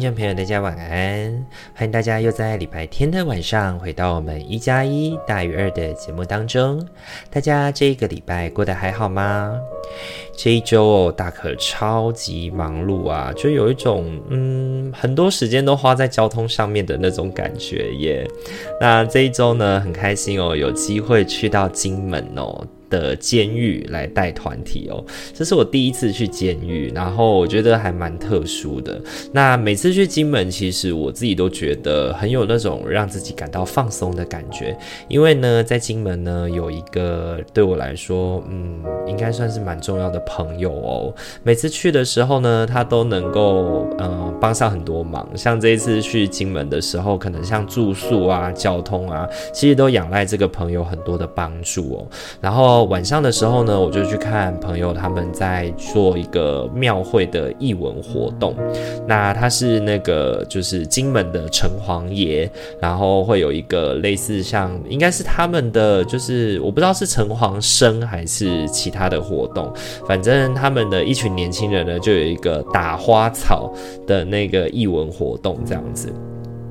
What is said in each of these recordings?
听众朋友，大家晚安！欢迎大家又在礼拜天的晚上回到我们一加一大于二的节目当中。大家这一个礼拜过得还好吗？这一周哦，大可超级忙碌啊，就有一种嗯，很多时间都花在交通上面的那种感觉耶。那这一周呢，很开心哦，有机会去到金门哦。的监狱来带团体哦，这是我第一次去监狱，然后我觉得还蛮特殊的。那每次去金门，其实我自己都觉得很有那种让自己感到放松的感觉，因为呢，在金门呢有一个对我来说，嗯，应该算是蛮重要的朋友哦。每次去的时候呢，他都能够嗯帮上很多忙。像这一次去金门的时候，可能像住宿啊、交通啊，其实都仰赖这个朋友很多的帮助哦。然后。晚上的时候呢，我就去看朋友他们在做一个庙会的艺文活动。那他是那个就是金门的城隍爷，然后会有一个类似像应该是他们的就是我不知道是城隍生还是其他的活动，反正他们的一群年轻人呢，就有一个打花草的那个艺文活动这样子。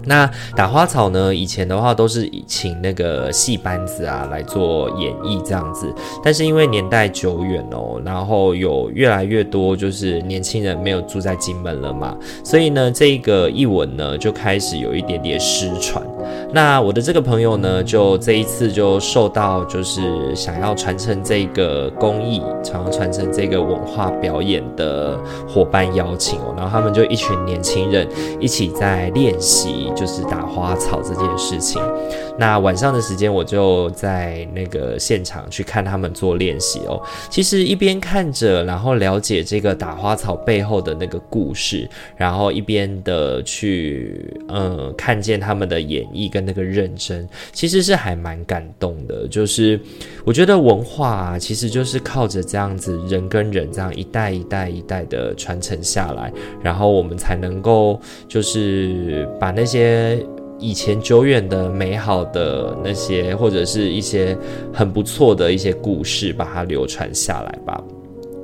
那打花草呢？以前的话都是请那个戏班子啊来做演绎这样子，但是因为年代久远哦，然后有越来越多就是年轻人没有住在金门了嘛，所以呢，这个译文呢就开始有一点点失传。那我的这个朋友呢，就这一次就受到就是想要传承这个工艺，想要传承这个文化表演的伙伴邀请哦，然后他们就一群年轻人一起在练习。就是打花草这件事情，那晚上的时间我就在那个现场去看他们做练习哦。其实一边看着，然后了解这个打花草背后的那个故事，然后一边的去嗯看见他们的演绎跟那个认真，其实是还蛮感动的。就是我觉得文化，其实就是靠着这样子人跟人这样一代一代一代的传承下来，然后我们才能够就是把那。些以前久远的美好的那些，或者是一些很不错的一些故事，把它流传下来吧。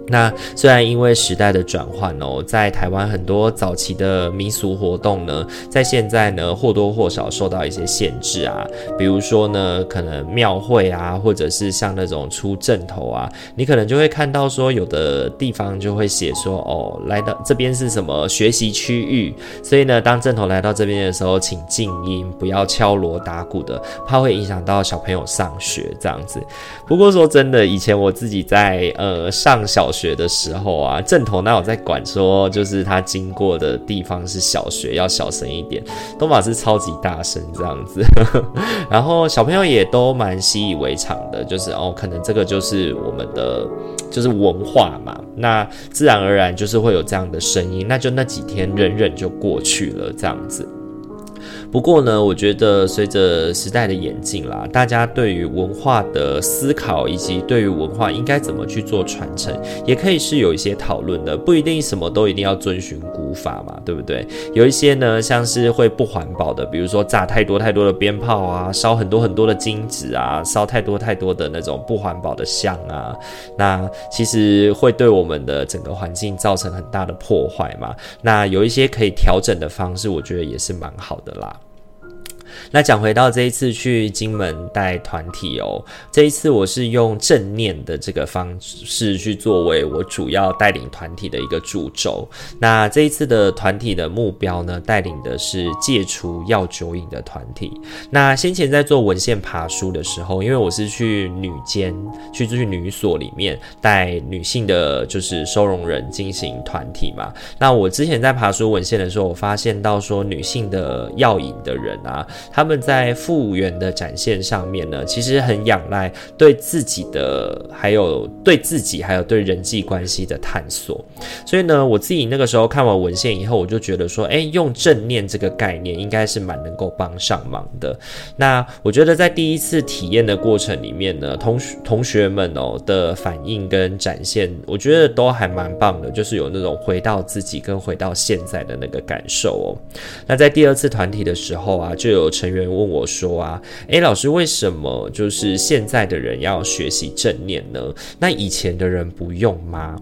那虽然因为时代的转换哦，在台湾很多早期的民俗活动呢，在现在呢或多或少受到一些限制啊，比如说呢，可能庙会啊，或者是像那种出阵头啊，你可能就会看到说，有的地方就会写说，哦，来到这边是什么学习区域，所以呢，当阵头来到这边的时候，请静音，不要敲锣打鼓的，怕会影响到小朋友上学这样子。不过说真的，以前我自己在呃上小学的时候啊，正头哪有在管说，就是他经过的地方是小学，要小声一点，东马是超级大声这样子，然后小朋友也都蛮习以为常的，就是哦，可能这个就是我们的就是文化嘛，那自然而然就是会有这样的声音，那就那几天忍忍就过去了这样子。不过呢，我觉得随着时代的演进啦，大家对于文化的思考以及对于文化应该怎么去做传承，也可以是有一些讨论的。不一定什么都一定要遵循古法嘛，对不对？有一些呢，像是会不环保的，比如说炸太多太多的鞭炮啊，烧很多很多的金纸啊，烧太多太多的那种不环保的香啊，那其实会对我们的整个环境造成很大的破坏嘛。那有一些可以调整的方式，我觉得也是蛮好的啦。那讲回到这一次去金门带团体哦，这一次我是用正念的这个方式去作为我主要带领团体的一个主轴。那这一次的团体的目标呢，带领的是戒除药酒瘾的团体。那先前在做文献爬书的时候，因为我是去女监，去去女所里面带女性的就是收容人进行团体嘛。那我之前在爬书文献的时候，我发现到说女性的药瘾的人啊。他们在复原的展现上面呢，其实很仰赖对自己的，还有对自己，还有对人际关系的探索。所以呢，我自己那个时候看完文献以后，我就觉得说，诶，用正念这个概念应该是蛮能够帮上忙的。那我觉得在第一次体验的过程里面呢，同学同学们哦的反应跟展现，我觉得都还蛮棒的，就是有那种回到自己跟回到现在的那个感受哦。那在第二次团体的时候啊，就有成员问我说啊，诶，老师，为什么就是现在的人要学习正念呢？那以前的人不用吗？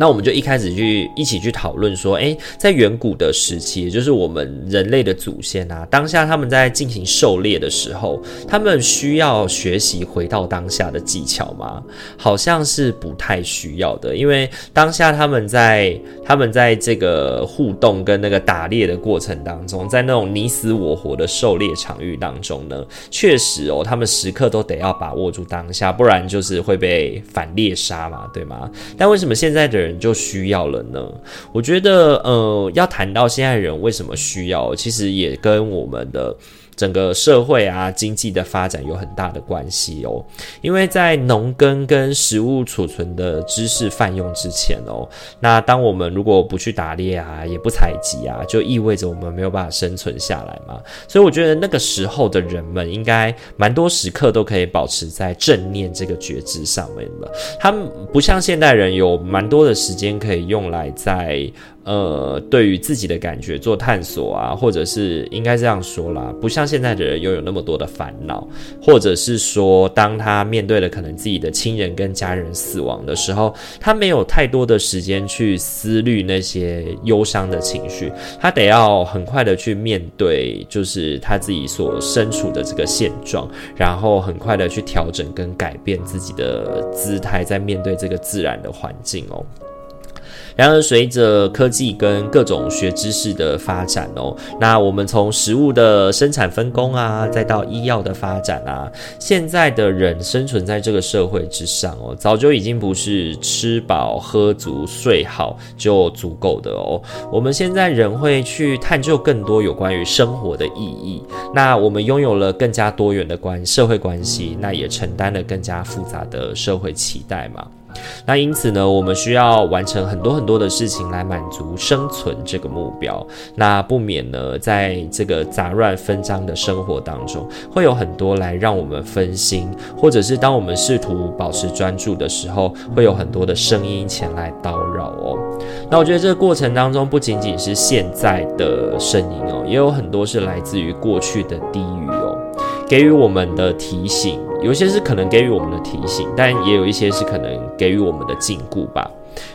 那我们就一开始去一起去讨论说，诶，在远古的时期，也就是我们人类的祖先啊，当下他们在进行狩猎的时候，他们需要学习回到当下的技巧吗？好像是不太需要的，因为当下他们在他们在这个互动跟那个打猎的过程当中，在那种你死我活的狩猎场域当中呢，确实哦，他们时刻都得要把握住当下，不然就是会被反猎杀嘛，对吗？但为什么现在的人就需要了呢？我觉得，呃，要谈到现在人为什么需要，其实也跟我们的。整个社会啊，经济的发展有很大的关系哦。因为在农耕跟食物储存的知识泛用之前哦，那当我们如果不去打猎啊，也不采集啊，就意味着我们没有办法生存下来嘛。所以我觉得那个时候的人们应该蛮多时刻都可以保持在正念这个觉知上面了。他们不像现代人有蛮多的时间可以用来在。呃，对于自己的感觉做探索啊，或者是应该这样说啦，不像现在的人拥有那么多的烦恼，或者是说，当他面对了可能自己的亲人跟家人死亡的时候，他没有太多的时间去思虑那些忧伤的情绪，他得要很快的去面对，就是他自己所身处的这个现状，然后很快的去调整跟改变自己的姿态，在面对这个自然的环境哦。然而，随着科技跟各种学知识的发展哦，那我们从食物的生产分工啊，再到医药的发展啊，现在的人生存在这个社会之上哦，早就已经不是吃饱喝足睡好就足够的哦。我们现在人会去探究更多有关于生活的意义，那我们拥有了更加多元的关社会关系，那也承担了更加复杂的社会期待嘛。那因此呢，我们需要完成很多很多的事情来满足生存这个目标。那不免呢，在这个杂乱纷张的生活当中，会有很多来让我们分心，或者是当我们试图保持专注的时候，会有很多的声音前来叨扰哦。那我觉得这个过程当中，不仅仅是现在的声音哦，也有很多是来自于过去的低语，给予我们的提醒。有些是可能给予我们的提醒，但也有一些是可能给予我们的禁锢吧。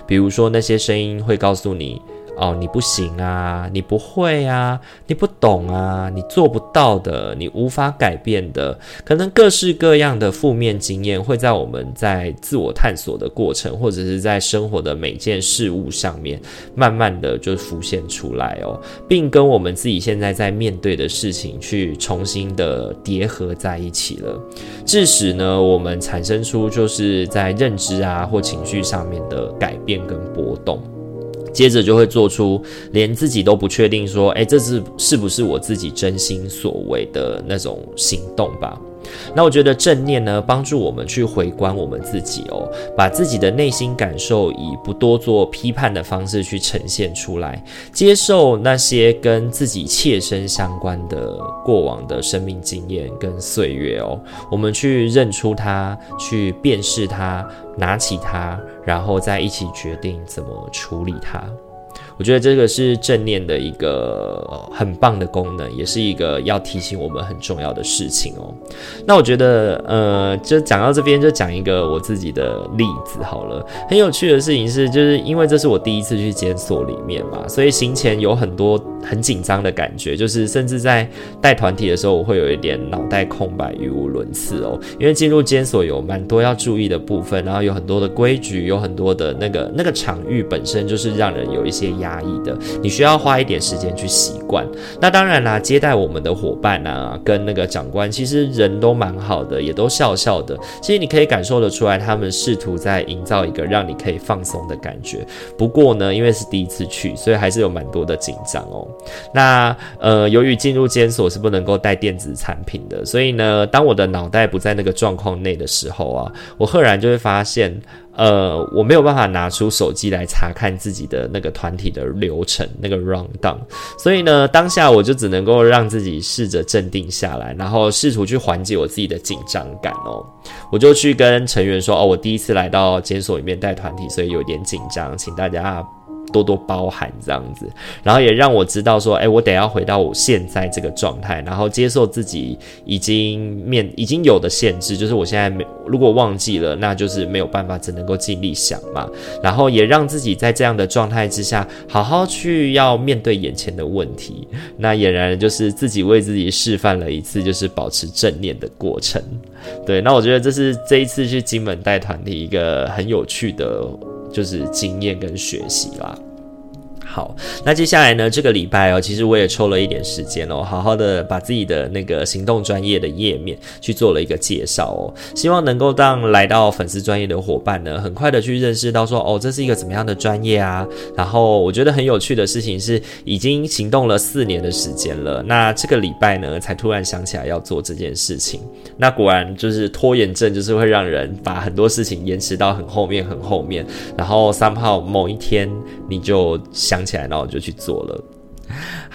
比如说那些声音会告诉你。哦，你不行啊，你不会啊，你不懂啊，你做不到的，你无法改变的，可能各式各样的负面经验会在我们在自我探索的过程，或者是在生活的每件事物上面，慢慢的就浮现出来哦，并跟我们自己现在在面对的事情去重新的叠合在一起了，致使呢，我们产生出就是在认知啊或情绪上面的改变跟波动。接着就会做出连自己都不确定说，诶，这是是不是我自己真心所为的那种行动吧。那我觉得正念呢，帮助我们去回观我们自己哦，把自己的内心感受以不多做批判的方式去呈现出来，接受那些跟自己切身相关的过往的生命经验跟岁月哦，我们去认出它，去辨识它，拿起它，然后再一起决定怎么处理它。我觉得这个是正念的一个很棒的功能，也是一个要提醒我们很重要的事情哦。那我觉得，呃，就讲到这边，就讲一个我自己的例子好了。很有趣的事情是，就是因为这是我第一次去监所里面嘛，所以行前有很多很紧张的感觉，就是甚至在带团体的时候，我会有一点脑袋空白、语无伦次哦。因为进入监所有蛮多要注意的部分，然后有很多的规矩，有很多的那个那个场域本身就是让人有一些压。压抑的，你需要花一点时间去习惯。那当然啦，接待我们的伙伴啊，跟那个长官，其实人都蛮好的，也都笑笑的。其实你可以感受得出来，他们试图在营造一个让你可以放松的感觉。不过呢，因为是第一次去，所以还是有蛮多的紧张哦。那呃，由于进入监所是不能够带电子产品的，所以呢，当我的脑袋不在那个状况内的时候啊，我赫然就会发现。呃，我没有办法拿出手机来查看自己的那个团体的流程，那个 rundown，所以呢，当下我就只能够让自己试着镇定下来，然后试图去缓解我自己的紧张感哦。我就去跟成员说，哦，我第一次来到监所里面带团体，所以有点紧张，请大家。多多包涵这样子，然后也让我知道说，哎，我得要回到我现在这个状态，然后接受自己已经面已经有的限制，就是我现在没如果忘记了，那就是没有办法，只能够尽力想嘛。然后也让自己在这样的状态之下，好好去要面对眼前的问题。那俨然就是自己为自己示范了一次，就是保持正念的过程。对，那我觉得这是这一次去金门带团的一个很有趣的。就是经验跟学习啦。好，那接下来呢？这个礼拜哦，其实我也抽了一点时间哦，好好的把自己的那个行动专业的页面去做了一个介绍哦，希望能够让来到粉丝专业的伙伴呢，很快的去认识到说，哦，这是一个怎么样的专业啊？然后我觉得很有趣的事情是，已经行动了四年的时间了，那这个礼拜呢，才突然想起来要做这件事情。那果然就是拖延症，就是会让人把很多事情延迟到很后面，很后面，然后 somehow 某一天你就想。起来，然后我就去做了。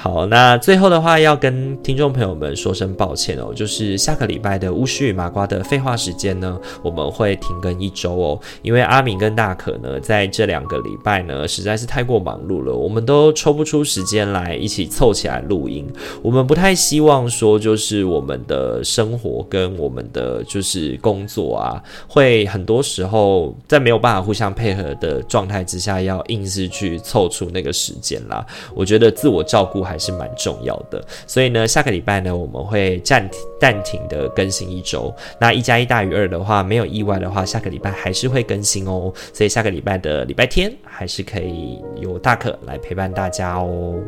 好，那最后的话要跟听众朋友们说声抱歉哦，就是下个礼拜的巫师与麻瓜的废话时间呢，我们会停更一周哦，因为阿明跟大可呢，在这两个礼拜呢，实在是太过忙碌了，我们都抽不出时间来一起凑起来录音。我们不太希望说，就是我们的生活跟我们的就是工作啊，会很多时候在没有办法互相配合的状态之下，要硬是去凑出那个时间啦。我觉得自我照顾还是蛮重要的，所以呢，下个礼拜呢，我们会暂停暂停的更新一周。那一加一大于二的话，没有意外的话，下个礼拜还是会更新哦。所以下个礼拜的礼拜天还是可以有大可来陪伴大家哦。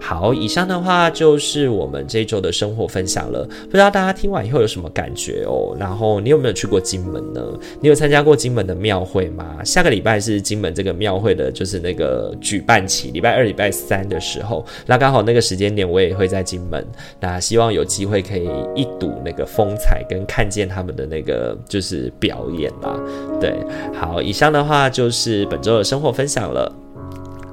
好，以上的话就是我们这一周的生活分享了。不知道大家听完以后有什么感觉哦？然后你有没有去过金门呢？你有参加过金门的庙会吗？下个礼拜是金门这个庙会的，就是那个举办期，礼拜二、礼拜三的时候，那刚好那个时间点我也会在金门。那希望有机会可以一睹那个风采，跟看见他们的那个就是表演啦。对，好，以上的话就是本周的生活分享了。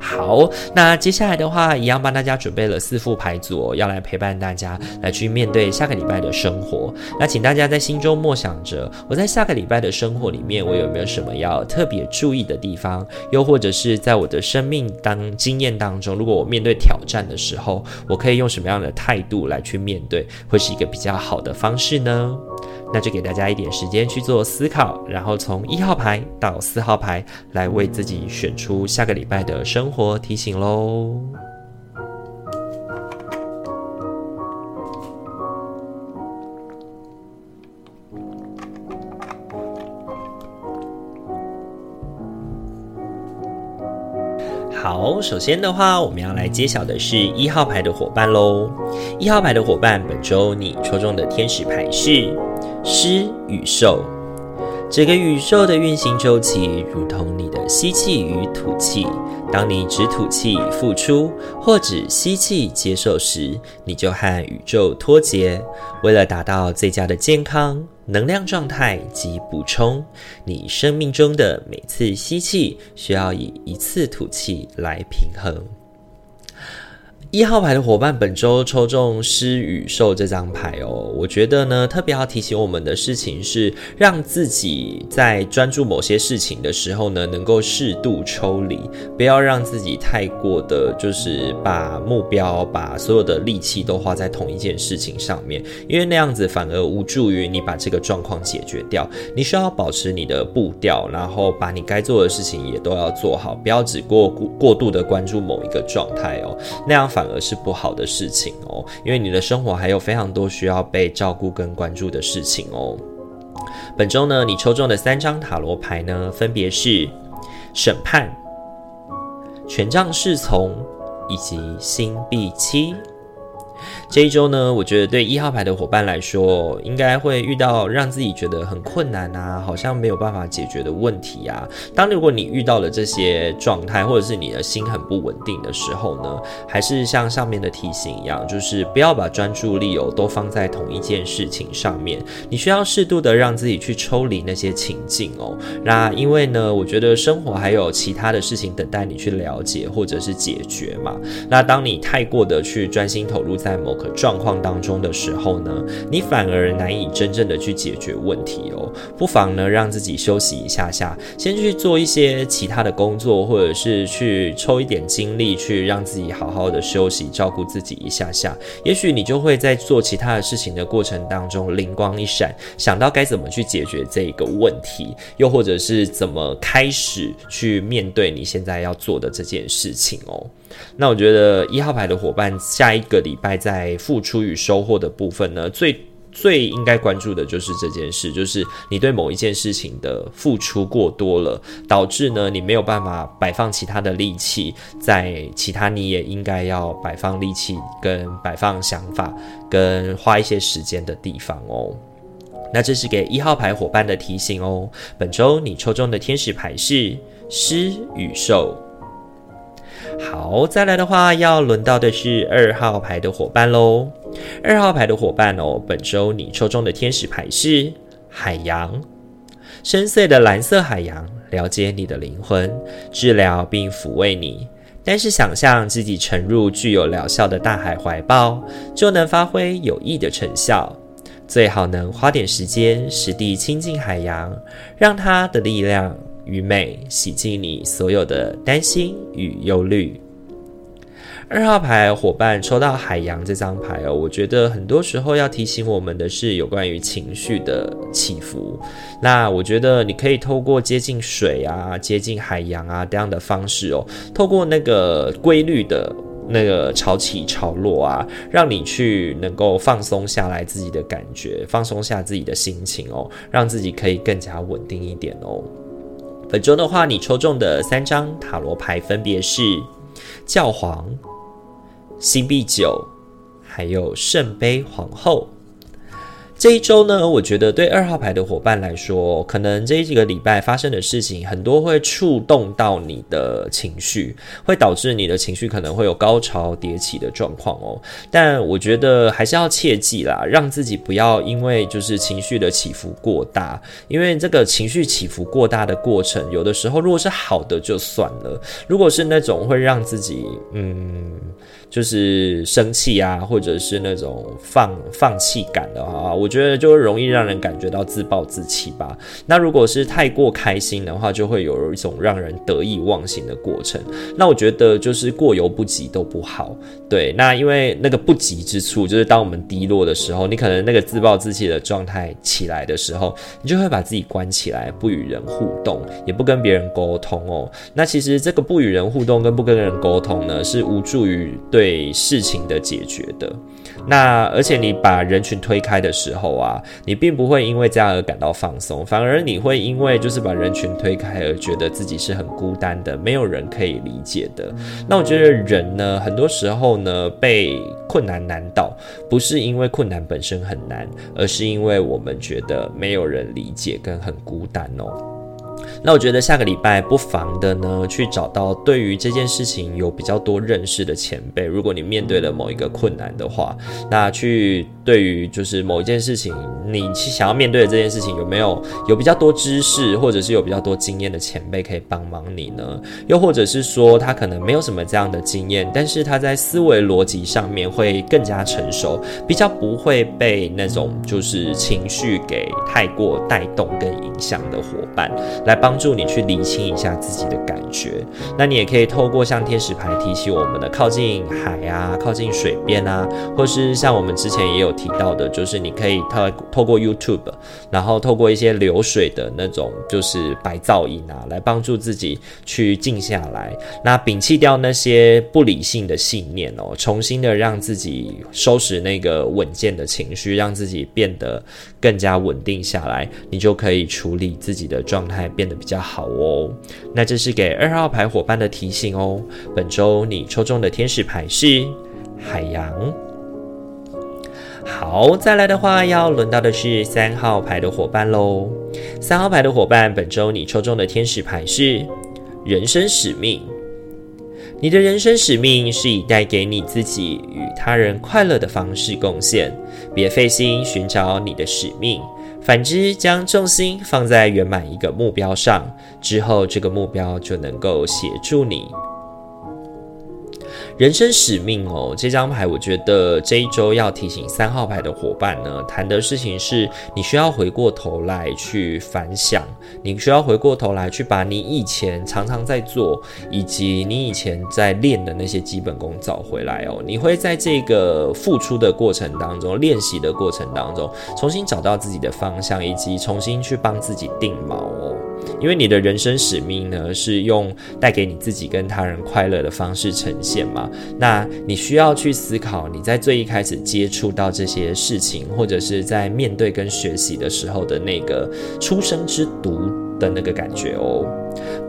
好，那接下来的话，一样帮大家准备了四副牌组，要来陪伴大家来去面对下个礼拜的生活。那请大家在心中默想着，我在下个礼拜的生活里面，我有没有什么要特别注意的地方？又或者是在我的生命当经验当中，如果我面对挑战的时候，我可以用什么样的态度来去面对，会是一个比较好的方式呢？那就给大家一点时间去做思考，然后从一号牌到四号牌来为自己选出下个礼拜的生活提醒喽。好，首先的话，我们要来揭晓的是一号牌的伙伴喽。一号牌的伙伴，本周你抽中的天使牌是。狮与受，整个宇宙的运行周期如同你的吸气与吐气。当你只吐气付出，或只吸气接受时，你就和宇宙脱节。为了达到最佳的健康、能量状态及补充，你生命中的每次吸气需要以一次吐气来平衡。一号牌的伙伴本周抽中狮与兽这张牌哦，我觉得呢，特别要提醒我们的事情是，让自己在专注某些事情的时候呢，能够适度抽离，不要让自己太过的，就是把目标、把所有的力气都花在同一件事情上面，因为那样子反而无助于你把这个状况解决掉。你需要保持你的步调，然后把你该做的事情也都要做好，不要只过过度的关注某一个状态哦，那样反。反而是不好的事情哦，因为你的生活还有非常多需要被照顾跟关注的事情哦。本周呢，你抽中的三张塔罗牌呢，分别是审判、权杖侍从以及星币七。这一周呢，我觉得对一号牌的伙伴来说，应该会遇到让自己觉得很困难啊，好像没有办法解决的问题啊。当如果你遇到了这些状态，或者是你的心很不稳定的时候呢，还是像上面的提醒一样，就是不要把专注力哦都放在同一件事情上面，你需要适度的让自己去抽离那些情境哦。那因为呢，我觉得生活还有其他的事情等待你去了解或者是解决嘛。那当你太过的去专心投入在某个状况当中的时候呢，你反而难以真正的去解决问题哦。不妨呢，让自己休息一下下，先去做一些其他的工作，或者是去抽一点精力去让自己好好的休息，照顾自己一下下。也许你就会在做其他的事情的过程当中灵光一闪，想到该怎么去解决这个问题，又或者是怎么开始去面对你现在要做的这件事情哦。那我觉得一号牌的伙伴，下一个礼拜在付出与收获的部分呢，最最应该关注的就是这件事，就是你对某一件事情的付出过多了，导致呢你没有办法摆放其他的力气在其他你也应该要摆放力气跟摆放想法跟花一些时间的地方哦。那这是给一号牌伙伴的提醒哦。本周你抽中的天使牌是狮与兽。好，再来的话，要轮到的是二号牌的伙伴喽。二号牌的伙伴哦，本周你抽中的天使牌是海洋，深邃的蓝色海洋，了解你的灵魂，治疗并抚慰你。但是想象自己沉入具有疗效的大海怀抱，就能发挥有益的成效。最好能花点时间实地亲近海洋，让它的力量。与美洗净你所有的担心与忧虑。二号牌伙伴抽到海洋这张牌哦，我觉得很多时候要提醒我们的是有关于情绪的起伏。那我觉得你可以透过接近水啊、接近海洋啊这样的方式哦，透过那个规律的那个潮起潮落啊，让你去能够放松下来自己的感觉，放松下自己的心情哦，让自己可以更加稳定一点哦。本周的话，你抽中的三张塔罗牌分别是教皇、星币九，还有圣杯皇后。这一周呢，我觉得对二号牌的伙伴来说，可能这几个礼拜发生的事情很多会触动到你的情绪，会导致你的情绪可能会有高潮迭起的状况哦。但我觉得还是要切记啦，让自己不要因为就是情绪的起伏过大，因为这个情绪起伏过大的过程，有的时候如果是好的就算了，如果是那种会让自己嗯。就是生气啊，或者是那种放放弃感的话，我觉得就容易让人感觉到自暴自弃吧。那如果是太过开心的话，就会有一种让人得意忘形的过程。那我觉得就是过犹不及都不好。对，那因为那个不及之处，就是当我们低落的时候，你可能那个自暴自弃的状态起来的时候，你就会把自己关起来，不与人互动，也不跟别人沟通哦。那其实这个不与人互动跟不跟人沟通呢，是无助于。对事情的解决的，那而且你把人群推开的时候后啊，你并不会因为这样而感到放松，反而你会因为就是把人群推开而觉得自己是很孤单的，没有人可以理解的。那我觉得人呢，很多时候呢，被困难难倒，不是因为困难本身很难，而是因为我们觉得没有人理解跟很孤单哦。那我觉得下个礼拜不妨的呢，去找到对于这件事情有比较多认识的前辈。如果你面对了某一个困难的话，那去对于就是某一件事情，你想要面对的这件事情，有没有有比较多知识，或者是有比较多经验的前辈可以帮忙你呢？又或者是说他可能没有什么这样的经验，但是他在思维逻辑上面会更加成熟，比较不会被那种就是情绪给太过带动跟影响的伙伴来来。帮助你去理清一下自己的感觉，那你也可以透过像天使牌提起我们的靠近海啊，靠近水边啊，或是像我们之前也有提到的，就是你可以透透过 YouTube，然后透过一些流水的那种就是白噪音啊，来帮助自己去静下来，那摒弃掉那些不理性的信念哦，重新的让自己收拾那个稳健的情绪，让自己变得更加稳定下来，你就可以处理自己的状态，变得。比较好哦，那这是给二号牌伙伴的提醒哦。本周你抽中的天使牌是海洋。好，再来的话，要轮到的是三号牌的伙伴喽。三号牌的伙伴，本周你抽中的天使牌是人生使命。你的人生使命是以带给你自己与他人快乐的方式贡献，别费心寻找你的使命，反之，将重心放在圆满一个目标上，之后这个目标就能够协助你。人生使命哦，这张牌我觉得这一周要提醒三号牌的伙伴呢，谈的事情是你需要回过头来去反想，你需要回过头来去把你以前常常在做，以及你以前在练的那些基本功找回来哦。你会在这个付出的过程当中，练习的过程当中，重新找到自己的方向，以及重新去帮自己定锚哦。因为你的人生使命呢，是用带给你自己跟他人快乐的方式呈现嘛。那你需要去思考，你在最一开始接触到这些事情，或者是在面对跟学习的时候的那个出生之毒的那个感觉哦。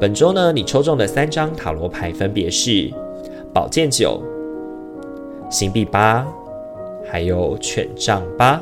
本周呢，你抽中的三张塔罗牌分别是宝剑九、星币八，还有权杖八。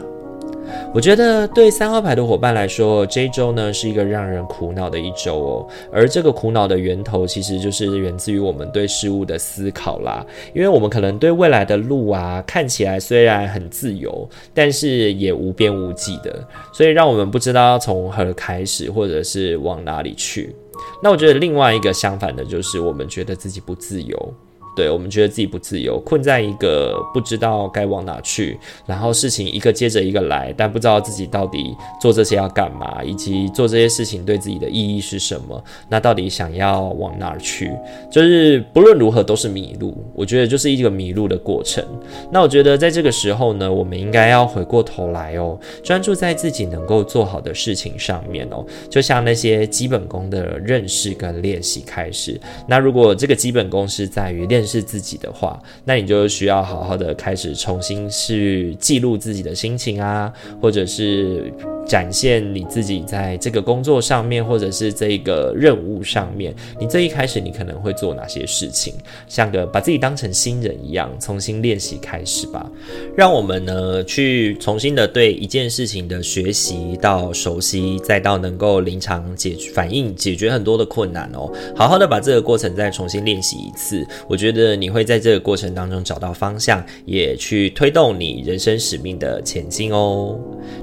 我觉得对三号牌的伙伴来说，这一周呢是一个让人苦恼的一周哦。而这个苦恼的源头，其实就是源自于我们对事物的思考啦。因为我们可能对未来的路啊，看起来虽然很自由，但是也无边无际的，所以让我们不知道要从何开始，或者是往哪里去。那我觉得另外一个相反的，就是我们觉得自己不自由。对，我们觉得自己不自由，困在一个不知道该往哪去，然后事情一个接着一个来，但不知道自己到底做这些要干嘛，以及做这些事情对自己的意义是什么。那到底想要往哪儿去？就是不论如何都是迷路。我觉得就是一个迷路的过程。那我觉得在这个时候呢，我们应该要回过头来哦，专注在自己能够做好的事情上面哦。就像那些基本功的认识跟练习开始。那如果这个基本功是在于练。是自己的话，那你就需要好好的开始重新去记录自己的心情啊，或者是。展现你自己在这个工作上面，或者是这个任务上面，你最一开始你可能会做哪些事情？像个把自己当成新人一样，重新练习开始吧。让我们呢去重新的对一件事情的学习到熟悉，再到能够临场解反应，解决很多的困难哦。好好的把这个过程再重新练习一次，我觉得觉得你会在这个过程当中找到方向，也去推动你人生使命的前进哦。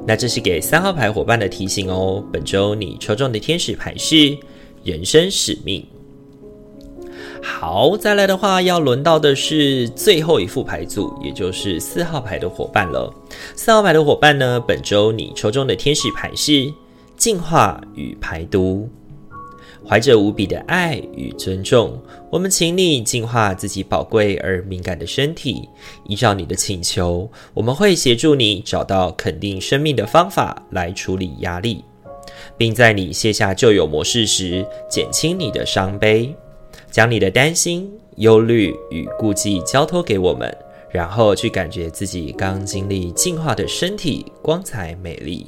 那这是给三号牌伙伴的提醒哦。本周你抽中的天使牌是人生使命。好，再来的话，要轮到的是最后一副牌组，也就是四号牌的伙伴了。四号牌的伙伴呢，本周你抽中的天使牌是净化与排毒。怀着无比的爱与尊重，我们请你净化自己宝贵而敏感的身体。依照你的请求，我们会协助你找到肯定生命的方法来处理压力，并在你卸下旧有模式时，减轻你的伤悲。将你的担心、忧虑与顾忌交托给我们，然后去感觉自己刚经历净化的身体光彩美丽。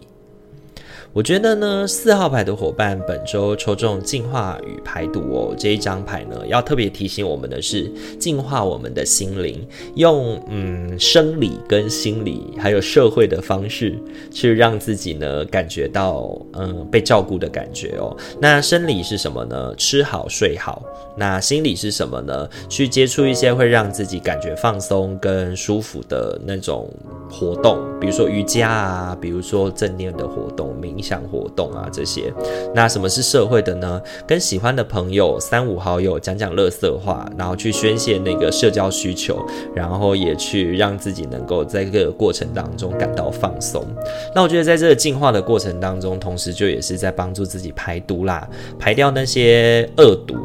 我觉得呢，四号牌的伙伴本周抽中净化与排毒哦，这一张牌呢，要特别提醒我们的是，净化我们的心灵，用嗯生理跟心理还有社会的方式，去让自己呢感觉到嗯被照顾的感觉哦。那生理是什么呢？吃好睡好。那心理是什么呢？去接触一些会让自己感觉放松跟舒服的那种活动，比如说瑜伽啊，比如说正念的活动、冥想活动啊这些。那什么是社会的呢？跟喜欢的朋友三五好友讲讲乐色话，然后去宣泄那个社交需求，然后也去让自己能够在这个过程当中感到放松。那我觉得在这个净化的过程当中，同时就也是在帮助自己排毒啦，排掉那些恶毒。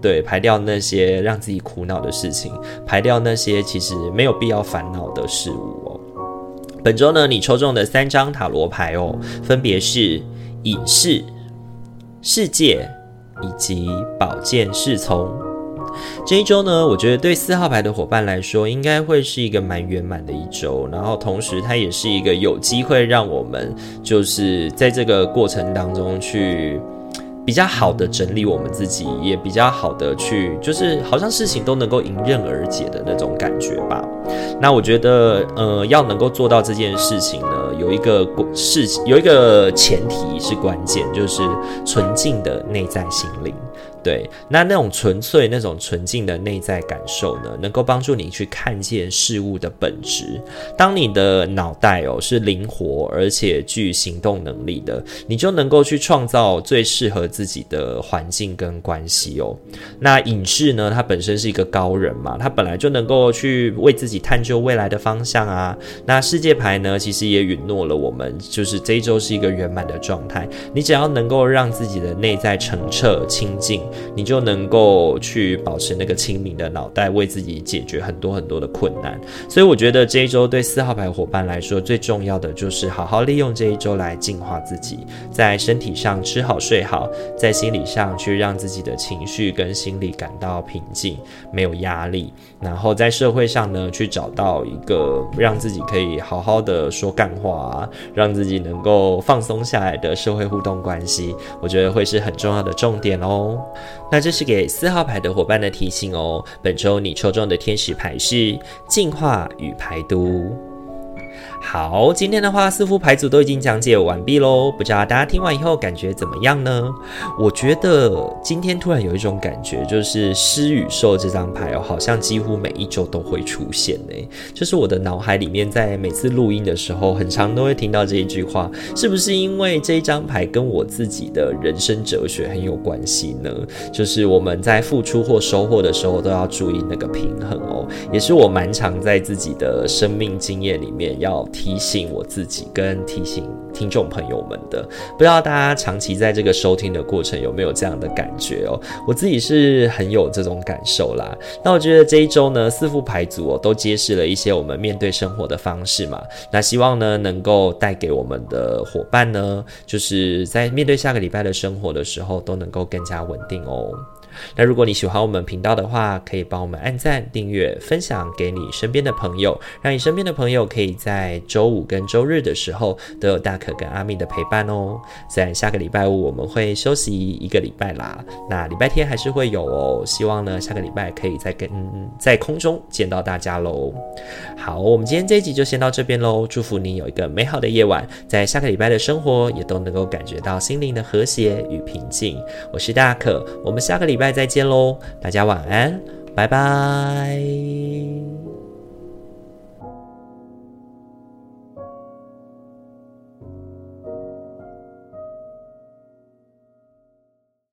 对，排掉那些让自己苦恼的事情，排掉那些其实没有必要烦恼的事物哦。本周呢，你抽中的三张塔罗牌哦，分别是隐士、世界以及宝剑侍从。这一周呢，我觉得对四号牌的伙伴来说，应该会是一个蛮圆满的一周。然后同时，它也是一个有机会让我们就是在这个过程当中去。比较好的整理我们自己，也比较好的去，就是好像事情都能够迎刃而解的那种感觉吧。那我觉得，呃，要能够做到这件事情呢，有一个事情，有一个前提是关键，就是纯净的内在心灵。对，那那种纯粹、那种纯净的内在感受呢，能够帮助你去看见事物的本质。当你的脑袋哦是灵活而且具行动能力的，你就能够去创造最适合自己的环境跟关系哦。那隐士呢，他本身是一个高人嘛，他本来就能够去为自己探究未来的方向啊。那世界牌呢，其实也允诺了我们，就是这一周是一个圆满的状态。你只要能够让自己的内在澄澈清净。你就能够去保持那个清明的脑袋，为自己解决很多很多的困难。所以我觉得这一周对四号牌伙伴来说，最重要的就是好好利用这一周来净化自己，在身体上吃好睡好，在心理上去让自己的情绪跟心理感到平静，没有压力。然后在社会上呢，去找到一个让自己可以好好的说干话，让自己能够放松下来的社会互动关系，我觉得会是很重要的重点哦。那这是给四号牌的伙伴的提醒哦。本周你抽中的天使牌是净化与排毒。好，今天的话四副牌组都已经讲解完毕喽，不知道大家听完以后感觉怎么样呢？我觉得今天突然有一种感觉，就是狮与兽这张牌哦，好像几乎每一周都会出现呢。就是我的脑海里面，在每次录音的时候，很常都会听到这一句话，是不是因为这一张牌跟我自己的人生哲学很有关系呢？就是我们在付出或收获的时候，都要注意那个平衡哦，也是我蛮常在自己的生命经验里面要。提醒我自己，跟提醒听众朋友们的，不知道大家长期在这个收听的过程有没有这样的感觉哦？我自己是很有这种感受啦。那我觉得这一周呢，四副牌组哦，都揭示了一些我们面对生活的方式嘛。那希望呢，能够带给我们的伙伴呢，就是在面对下个礼拜的生活的时候，都能够更加稳定哦。那如果你喜欢我们频道的话，可以帮我们按赞、订阅、分享给你身边的朋友，让你身边的朋友可以在周五跟周日的时候都有大可跟阿密的陪伴哦。虽然下个礼拜五我们会休息一个礼拜啦，那礼拜天还是会有哦。希望呢，下个礼拜可以再跟在空中见到大家喽。好，我们今天这一集就先到这边喽。祝福你有一个美好的夜晚，在下个礼拜的生活也都能够感觉到心灵的和谐与平静。我是大可，我们下个礼拜拜。再见喽，大家晚安，拜拜。